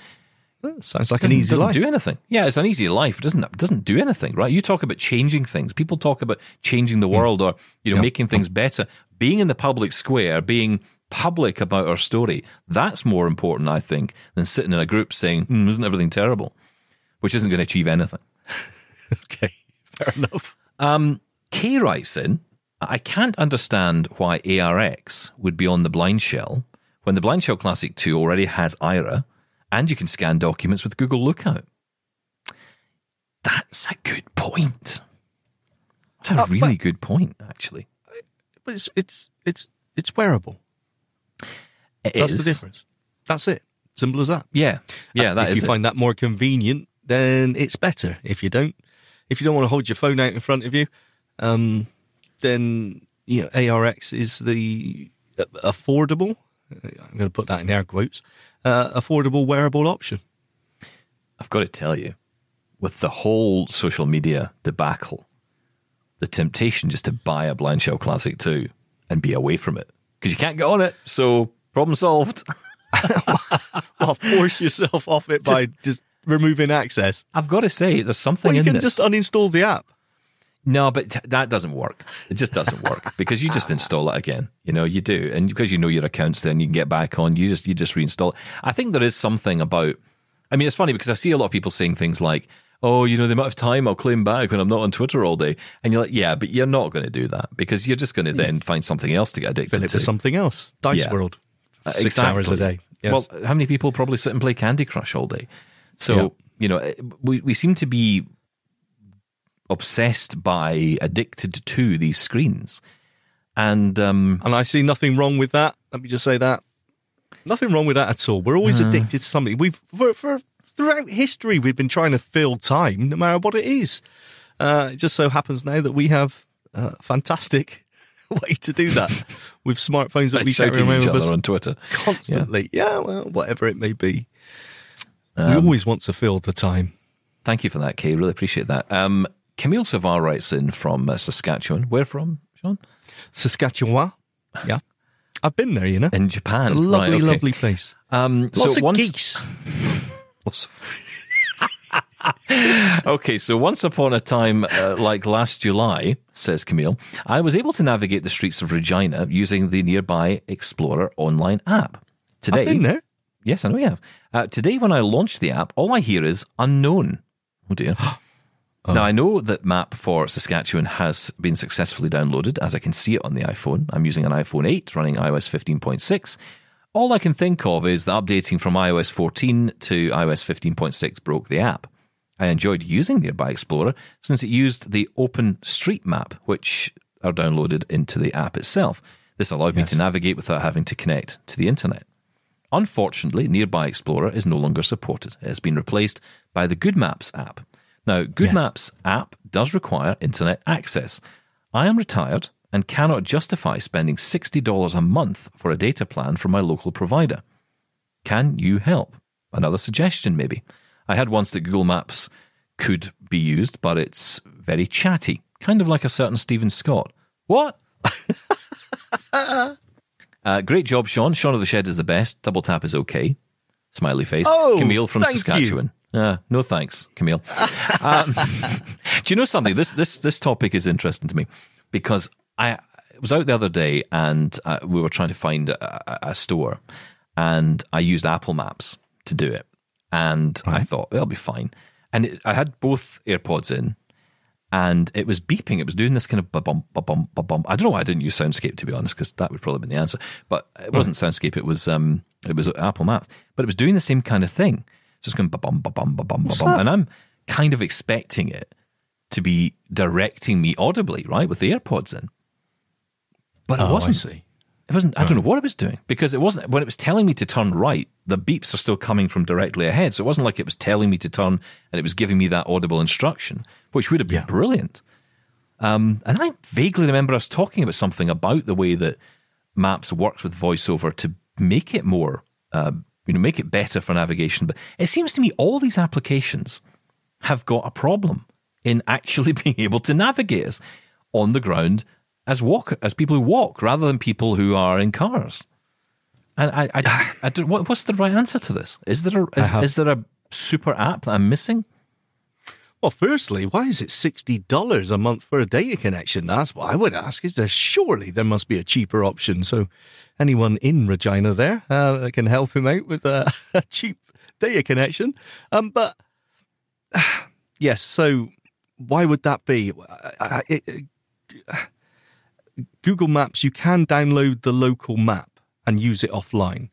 Sounds like an easy doesn't life. do anything. Yeah, it's an easy life. It doesn't doesn't do anything, right? You talk about changing things. People talk about changing the hmm. world or you know Yeah. making things better. Being in the public square, being public about our story, that's more important, I think, than sitting in a group saying, hmm, "Isn't everything terrible?" Which isn't going to achieve anything. okay, fair enough. Um, K writes in, I can't understand why ARX would be on the Blind Shell when the Blind Shell Classic 2 already has Aira and you can scan documents with Google Lookout. That's a good point. It's a Uh, really good point, actually. But it's it's it's it's wearable. It That's is. the difference. That's it. Simple as that. Yeah, yeah, that if you it. find that more convenient, then it's better. If you don't, if you don't want to hold your phone out in front of you, um, then you know ARX is the uh, affordable. I'm going to put that in air quotes. Uh, affordable wearable option. I've got to tell you, with the whole social media debacle, the temptation just to buy a Blind Shell Classic 2 and be away from it because you can't get on it. So, problem solved. Well, force yourself off it by just removing access. I've got to say, there's something Well, you in can this. just uninstall the app. no, but t- that doesn't work. It just doesn't work because you just install it again. You know, you do, and because you know your accounts, then you can get back on. You just you just reinstall it. I think there is something about. I mean, it's funny because I see a lot of people saying things like, "Oh, you know, the amount of time I'll claim back when I'm not on Twitter all day," and you're like, "Yeah, but you're not going to do that because you're just going to then find something else to get addicted to." something else. Dice Yeah. World. Uh, Six hours a day. Yes. Well, how many people probably sit and play Candy Crush all day? So, Yeah. you know, we, we seem to be obsessed by, addicted to these screens. And um, and I see nothing wrong with that. Let me just say that nothing wrong with that at all. We're always addicted to something. We've for, for throughout history we've been trying to fill time, no matter what it is. Uh, it just so happens now that we have a fantastic way to do that with smartphones that we share each other on Twitter. constantly. Yeah. well, whatever it may be, we Um, always want to fill the time. Thank you for that, Kay. Really appreciate that. Um, Camille Savar writes in from uh, Saskatchewan. Where from, Shaun? Saskatchewan. Yeah, I've been there. You know, In Japan. lovely, Right, okay. lovely place. Um, Lots so of once, geese. Okay, so once upon a time, uh, like last July, says Camille, I was able to navigate the streets of Regina using the nearby Explorer online app. Today, I've been there. yes, I know you have. Uh, today, when I launch the app, all I hear is unknown. Oh dear. Now, I know that map for Saskatchewan has been successfully downloaded, as I can see it on the iPhone. I'm using an iPhone 8 running iOS 15.6. All I can think of is that updating from iOS 14 to iOS 15.6 broke the app. I enjoyed using Nearby Explorer since it used the Open Street Map, which are downloaded into the app itself. This allowed me to navigate without having to connect to the internet. Unfortunately, Nearby Explorer is no longer supported. It has been replaced by the Good Maps app. Now, Good Yes. Maps app does require internet access. I am retired and cannot justify spending $60 a month for a data plan from my local provider. Can you help? Another suggestion, maybe. I had once that Google Maps could be used, but it's very chatty, kind of like a certain Steven Scott. What? uh, great job, Shaun. Shaun of the Shed is the best. Double tap is okay. Smiley face. Oh, Camille from. Saskatchewan. Uh, no thanks, Camille. um, do you know something? This this this topic is interesting to me because I was out the other day and uh, we were trying to find a, a, a store, and I used Apple Maps to do it, and I thought it'll be fine. And it, I had both AirPods in, and it was beeping. It was doing this kind of ba-bum, ba-bum, ba-bum. I don't know why I didn't use Soundscape to be honest, because that would probably been the answer. But it wasn't Soundscape. It was um, it was Apple Maps. But it was doing the same kind of thing, just going ba-bum, ba-bum, ba-bum, ba-bum. And I'm kind of expecting it to be directing me audibly, right, with the AirPods in. But it Oh, I wasn't. It wasn't. I don't know what it was doing because it wasn't when it was telling me to turn right. The beeps are still coming from directly ahead, so it wasn't like it was telling me to turn and it was giving me that audible instruction, which would have been Yeah. brilliant. Um, and I vaguely remember us talking about something about the way that Maps works with voiceover to make it more, uh, you know, make it better for navigation. But it seems to me all these applications have got a problem in actually being able to navigate us on the ground as walk as people who walk rather than people who are in cars. And I, I, I what, what's the right answer to this? Is there a, is, is there a super app that I'm missing? Well, firstly, why is it sixty dollars a month for a data connection? That's what I would ask. Is there surely there must be a cheaper option? So, anyone in Regina there uh, that can help him out with a, a cheap data connection? Um, but yes, so why would that be? I- I- it- Google Maps, you can download the local map and use it offline.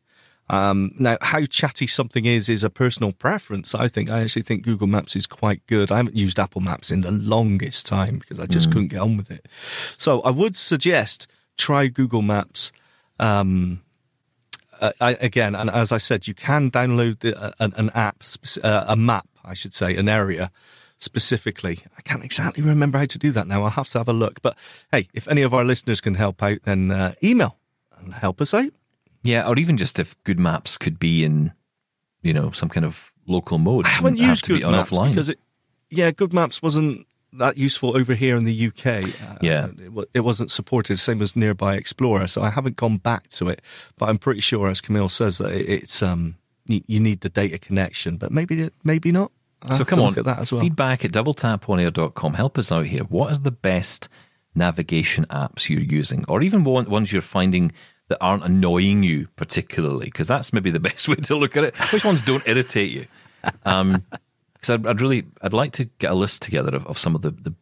Um, now, how chatty something is is a personal preference. I think I actually think Google Maps is quite good. I haven't used Apple Maps in the longest time because I just couldn't get on with it. So I would suggest try Google Maps. Um, uh, I, again, and as I said, you can download the, uh, an, an app, uh, a map, I should say, an area specifically. I can't exactly remember how to do that now. I'll have to have a look. But hey, if any of our listeners can help out, then uh, email and help us out. Yeah, or even just if Good Maps could be in, you know, some kind of local mode. I haven't have used be Good on Maps offline. because it, yeah, Good Maps wasn't that useful over here in the UK. Uh, Yeah. it, it wasn't supported, same as Nearby Explorer. So I haven't gone back to it, but I'm pretty sure, as Camille says, that it, it's um you, you need the data connection, but maybe maybe not. So come on, look at that as well. feedback at doubletaponair.com. Help us out here. What are the best navigation apps you're using, or even one, ones you're finding that aren't annoying you particularly? Because that's maybe the best way to look at it. Which ones don't irritate you? Um, because I'd, I'd really, I'd like to get a list together of, of some of the, the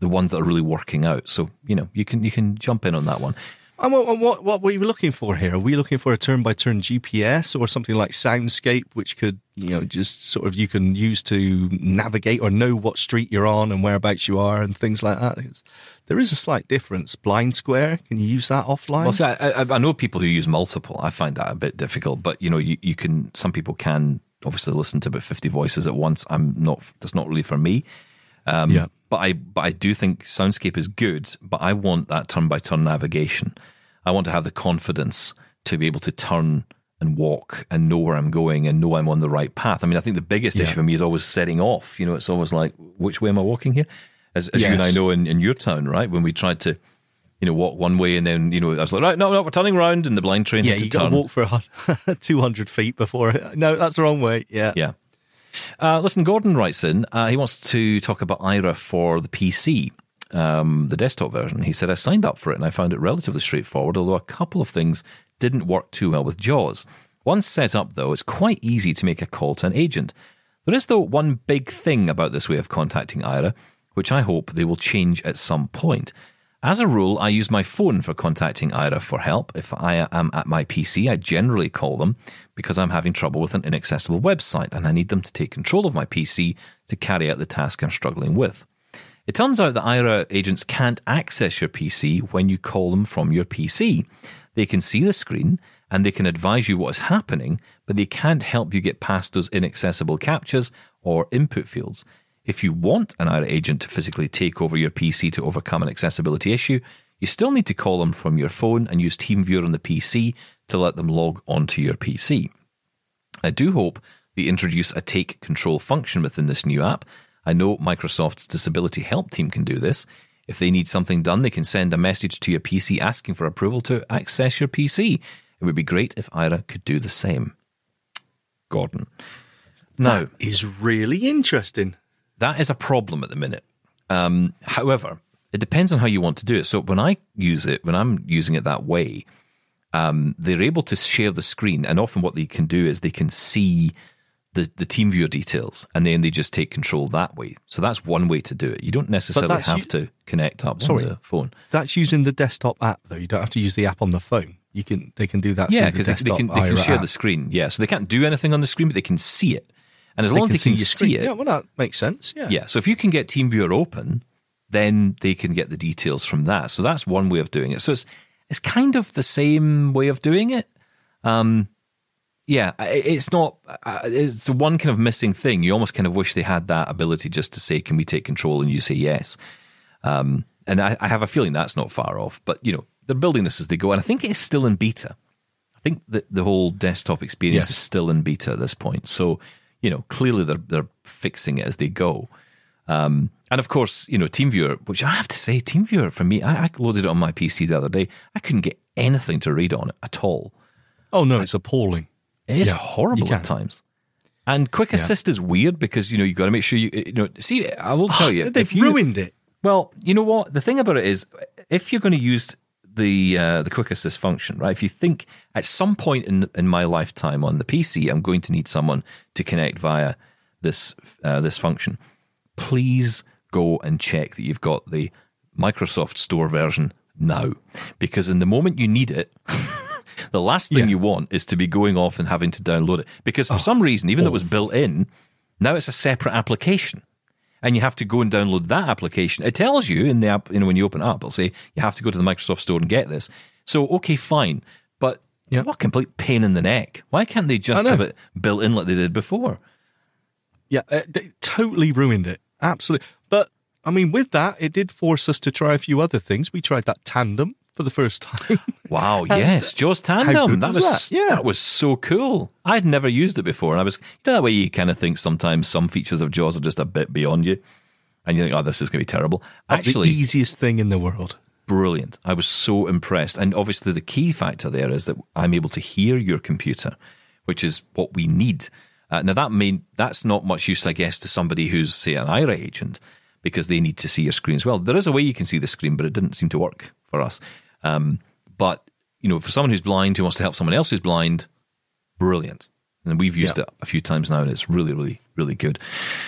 the ones that are really working out. So you know, you can you can jump in on that one. And what, what what were you looking for here? Are we looking for a turn by turn GPS or something like Soundscape, which could you know just sort of you can use to navigate or know what street you're on and whereabouts you are and things like that? Because there is a slight difference. Blind Square, can you use that offline? Well, see, I, I, I know people who use multiple. I find that a bit difficult, but you know, you, you can. Some people can obviously listen to about fifty voices at once. I'm not. That's not really for me. Um, Yeah. But I, but I do think Soundscape is good. But I want that turn by turn navigation. I want to have the confidence to be able to turn and walk and know where I'm going and know I'm on the right path. I mean, I think the biggest issue for me is always setting off. You know, it's always like, which way am I walking here? As, as you and I know in, in your town, right? When we tried to, you know, walk one way and then, you know, I was like, right, no, no, we're turning round and the blind train yeah, had to you turn. walk for 200 feet before. it. No, that's the wrong way. Yeah. Yeah. Uh, listen, Gordon writes in. Uh, he wants to talk about Aira for the PC, um, the desktop version. He said, I signed up for it and I found it relatively straightforward, although a couple of things didn't work too well with JAWS. Once set up, though, it's quite easy to make a call to an agent. There is, though, one big thing about this way of contacting Aira, which I hope they will change at some point. As a rule, I use my phone for contacting Aira for help. If I am at my PC, I generally call them because I'm having trouble with an inaccessible website and I need them to take control of my PC to carry out the task I'm struggling with. It turns out that Aira agents can't access your PC when you call them from your PC. They can see the screen and they can advise you what is happening, but they can't help you get past those inaccessible CAPTCHAs or input fields. If you want an Aira agent to physically take over your PC to overcome an accessibility issue, you still need to call them from your phone and use TeamViewer on the PC to let them log onto your PC. I do hope they introduce a take control function within this new app. I know Microsoft's disability help team can do this. If they need something done, they can send a message to your PC asking for approval to access your PC. It would be great if Aira could do the same. Gordon. Now, Is really interesting. That is a problem at the minute. Um, however, it depends on how you want to do it. So when I use it, when I'm using it that way, um, they're able to share the screen, and often what they can do is they can see the the TeamViewer details, and then they just take control that way. So that's one way to do it. You don't necessarily have u- to connect up Sorry. on the phone. That's using the desktop app though. You don't have to use the app on the phone. You can they can do that. Yeah, because the they, they can they can share app. the screen. Yeah, so they can't do anything on the screen, but they can see it. And as They long as they can see screen. it, Yeah, well, that makes sense. Yeah. Yeah, so if you can get TeamViewer open, then they can get the details from that. So that's one way of doing it. So it's it's kind of the same way of doing it. Um, yeah, it's not. It's the one kind of missing thing. You almost kind of wish they had that ability just to say, "Can we take control?" and you say yes. Um, and I, I have a feeling that's not far off. But you know, they're building this as they go, and I think it is still in beta. I think that the whole desktop experience Yes. is still in beta at this point. So, you know, clearly they're they're fixing it as they go. Um, and of course, you know, TeamViewer, which I have to say, TeamViewer for me, I, I loaded it on my PC the other day. I couldn't get anything to read on it at all. Oh no, it's appalling. It is Yeah, horrible at times. And Quick Assist is weird because you know you got to make sure you you know. See, I will tell you, Ah, They've you, ruined it. well, you know what? The thing about it is, if you're going to use the uh, the quick assist function, right? If you think at some point in in my lifetime on the PC, I'm going to need someone to connect via this uh, this function, please go and check that you've got the Microsoft Store version now, because in the moment you need it. The last thing Yeah. you want is to be going off and having to download it because for some reason, even though it was built in, now it's a separate application and you have to go and download that application. It tells you in the app, you know, when you open it up, it'll say you have to go to the Microsoft Store and get this. So, okay, fine. But Yeah. what a complete pain in the neck. Why can't they just have it built in like they did before? Yeah, uh, they totally ruined it. Absolutely. But I mean, with that, it did force us to try a few other things. We tried that tandem for the first time. Wow, yes, Jaws Tandem. That was was that? Yeah. that was so cool. I'd never used it before, and I was you know that way you kind of think sometimes some features of Jaws are just a bit beyond you, and you think, oh, this is going to be terrible. Actually, the easiest thing in the world. brilliant. I was so impressed. And obviously, the key factor there is that I'm able to hear your computer, which is what we need. Uh, now, that may, that's not much use, I guess, to somebody who's, say, an Aira agent, because they need to see your screen as well. There is a way you can see the screen, but it didn't seem to work for us. Um, but, you know, for someone who's blind who wants to help someone else who's blind, brilliant. And we've used Yeah. it a few times now, and it's really, really, really good.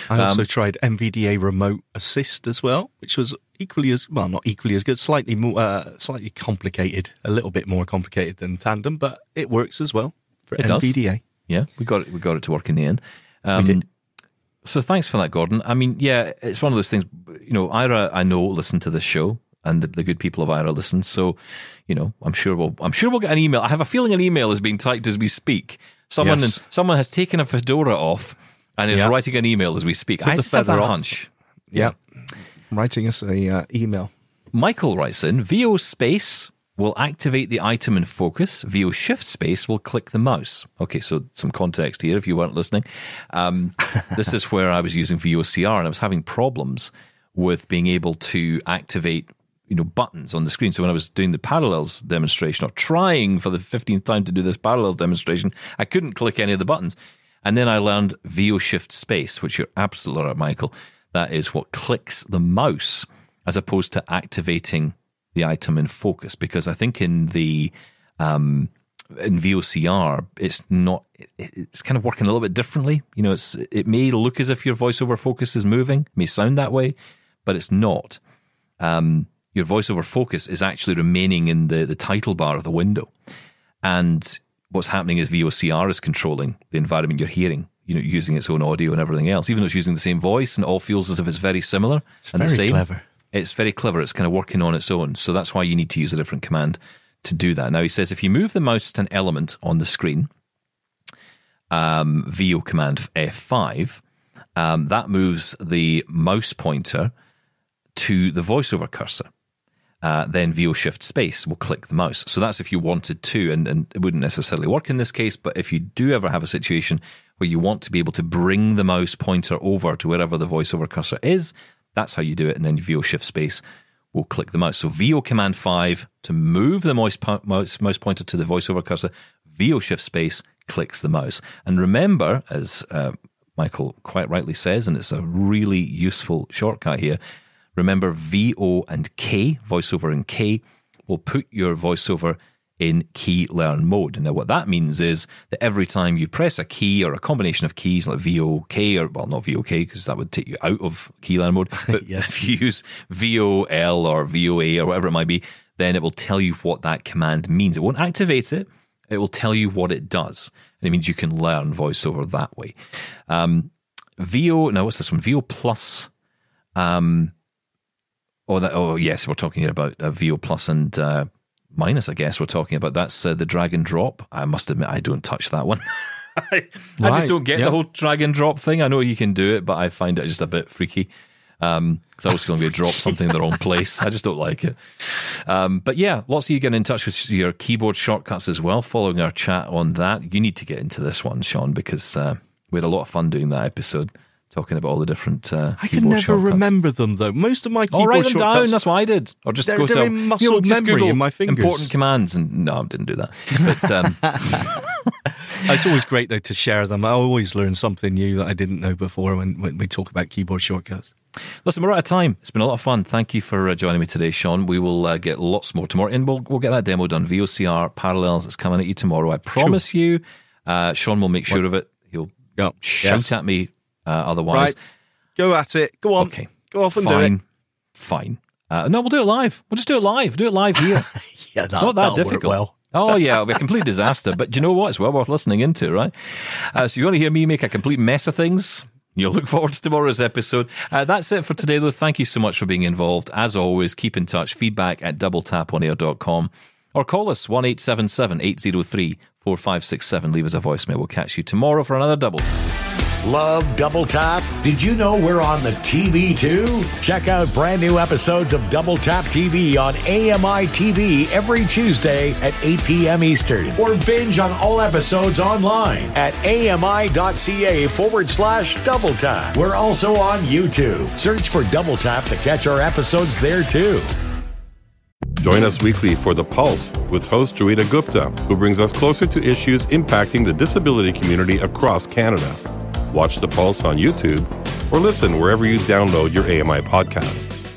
I Um, also tried NVDA Remote Assist as well, which was equally as well, not equally as good, slightly more, uh, slightly complicated, a little bit more complicated than Tandem, but it works as well for It does. NVDA. Yeah, we got it. We got it to work in the end. Um, did. So thanks for that, Gordon. I mean, yeah, it's one of those things. You know, Aira, I know listen to this show, and the, the good people of Aira listen. So, you know, I'm sure we'll. I'm sure we'll get an email. I have a feeling an email is being typed as we speak. Someone, Yes. someone has taken a fedora off and is Yeah. writing an email as we speak. I just have off. hunch. Yeah. Writing us a uh, email. Michael writes in VO space will activate the item in focus. VO shift space will click the mouse. Okay, so some context here if you weren't listening. Um, this is where I was using VOCR and I was having problems with being able to activate you know buttons on the screen. So when I was doing the parallels demonstration or trying for the 15th time to do this parallels demonstration, I couldn't click any of the buttons. And then I learned VO shift space, which you're absolutely right, Michael. That is what clicks the mouse as opposed to activating the item in focus. Because I think in the um, in VOCR, it's not. It's kind of working a little bit differently. You know, it's it may look as if your voiceover focus is moving, may sound that way, but it's not. Um, your voiceover focus is actually remaining in the the title bar of the window, and what's happening is VOCR is controlling the environment you're hearing. You know, using its own audio and everything else, even though it's using the same voice and it all feels as if it's very similar It's and the very same. clever. It's very clever. It's kind of working on its own. So that's why you need to use a different command to do that. Now he says if you move the mouse to an element on the screen, um, VO command F5, um, that moves the mouse pointer to the voiceover cursor. Uh, then VO shift space will click the mouse. So that's if you wanted to, and, and it wouldn't necessarily work in this case, but if you do ever have a situation where you want to be able to bring the mouse pointer over to wherever the voiceover cursor is, that's how you do it. And then VO shift space will click the mouse. So VO command 5 to move the mouse, mouse, mouse pointer to the voiceover cursor, VO shift space clicks the mouse. And remember, as uh, Michael quite rightly says, and it's a really useful shortcut here, Remember, VO and K, voiceover and K, will put your voiceover in key learn mode. Now, what that means is that every time you press a key or a combination of keys like VOK or, well, not VOK because that would take you out of key learn mode, but yes. if you use VOL or VOA or whatever it might be, then it will tell you what that command means. It won't activate it, it will tell you what it does. And it means you can learn voiceover that way. Um, VO, now what's this one? VO plus. Um, Oh, that, oh yes, we're talking about uh, VO plus and uh, minus. I guess we're talking about that's uh, the drag and drop. I must admit, I don't touch that one. I, right. I, just don't get yep. the whole drag and drop thing. I know you can do it, but I find it just a bit freaky. Um, because I was going to drop something in the wrong place. I just don't like it. Um, but yeah, lots of you getting in touch with your keyboard shortcuts as well. Following our chat on that, you need to get into this one, Shaun, because uh, we had a lot of fun doing that episode talking about all the different. Uh, I can never shortcuts. remember them though. Most of my keyboard oh, write them down. That's what I did. Or just they're, go they're to muscle you know, just memory Google in my fingers. important commands, and no, I didn't do that. But um, it's always great though to share them. I always learn something new that I didn't know before when, when we talk about keyboard shortcuts. Listen, we're out of time. It's been a lot of fun. Thank you for uh, joining me today, Shaun. We will uh, get lots more tomorrow, and we'll we'll get that demo done. VOCR Parallels is coming at you tomorrow. I promise sure. you. Uh, Shaun will make sure what? of it. He'll yep. shout yes. at me uh, otherwise. Right. Go at it. Go on. Okay. Go off and Fine. do it. Fine. Uh, no, we'll do it live. We'll just do it live. Do it live here. yeah, that, it's not that difficult. well. oh yeah, it'll be a complete disaster. But do you know what? It's well worth listening into, right? Uh, so you want to hear me make a complete mess of things? You'll look forward to tomorrow's episode. Uh, that's it for today, though. Thank you so much for being involved. As always, keep in touch. Feedback at doubletaponair.com or call us 1 877 803 4567. Leave us a voicemail. We'll catch you tomorrow for another double tap. Love Double Tap? Did you know we're on the TV too? Check out brand new episodes of Double Tap TV on AMI TV every Tuesday at 8 p.m. Eastern. Or binge on all episodes online at ami.ca forward slash double tap. We're also on YouTube. Search for Double Tap to catch our episodes there too. Join us weekly for The Pulse with host Joeita Gupta, who brings us closer to issues impacting the disability community across Canada watch The Pulse on YouTube, or listen wherever you download your AMI podcasts.